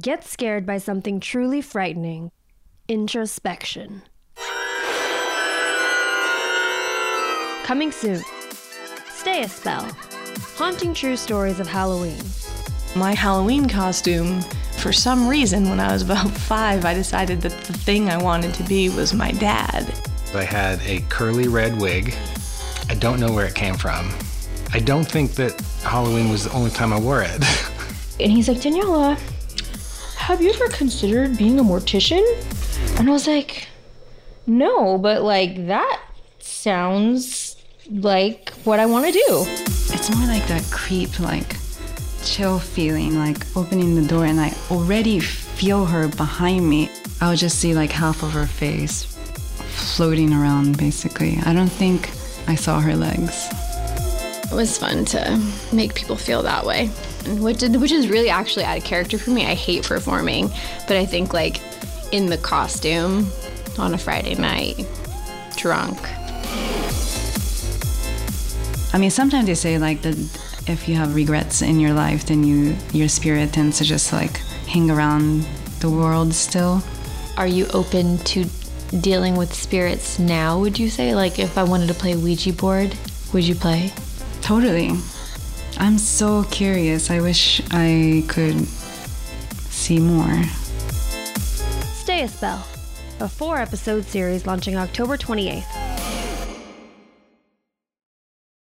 Get scared by something truly frightening. Introspection. Coming soon. Stay a spell. Haunting true stories of Halloween. My Halloween costume, for some reason, when I was about five, I decided that the thing I wanted to be was my dad. I had a curly red wig. I don't know where it came from. I don't think that Halloween was the only time I wore it. and he's like, Daniela, have you ever considered being a mortician? And I was like, no, but like that sounds like what I want to do. It's more like that creep, like chill feeling, like opening the door, and I already feel her behind me. I would just see like half of her face floating around, basically. I don't think I saw her legs. It was fun to make people feel that way, which, which is really actually out of character for me. I hate performing, but I think like in the costume on a Friday night, drunk. I mean, sometimes they say like that if you have regrets in your life, then you your spirit tends to just like hang around the world still. Are you open to dealing with spirits now? Would you say like if I wanted to play Ouija board, would you play? Totally. I'm so curious. I wish I could see more. Stay a Spell, a four episode series launching October 28th.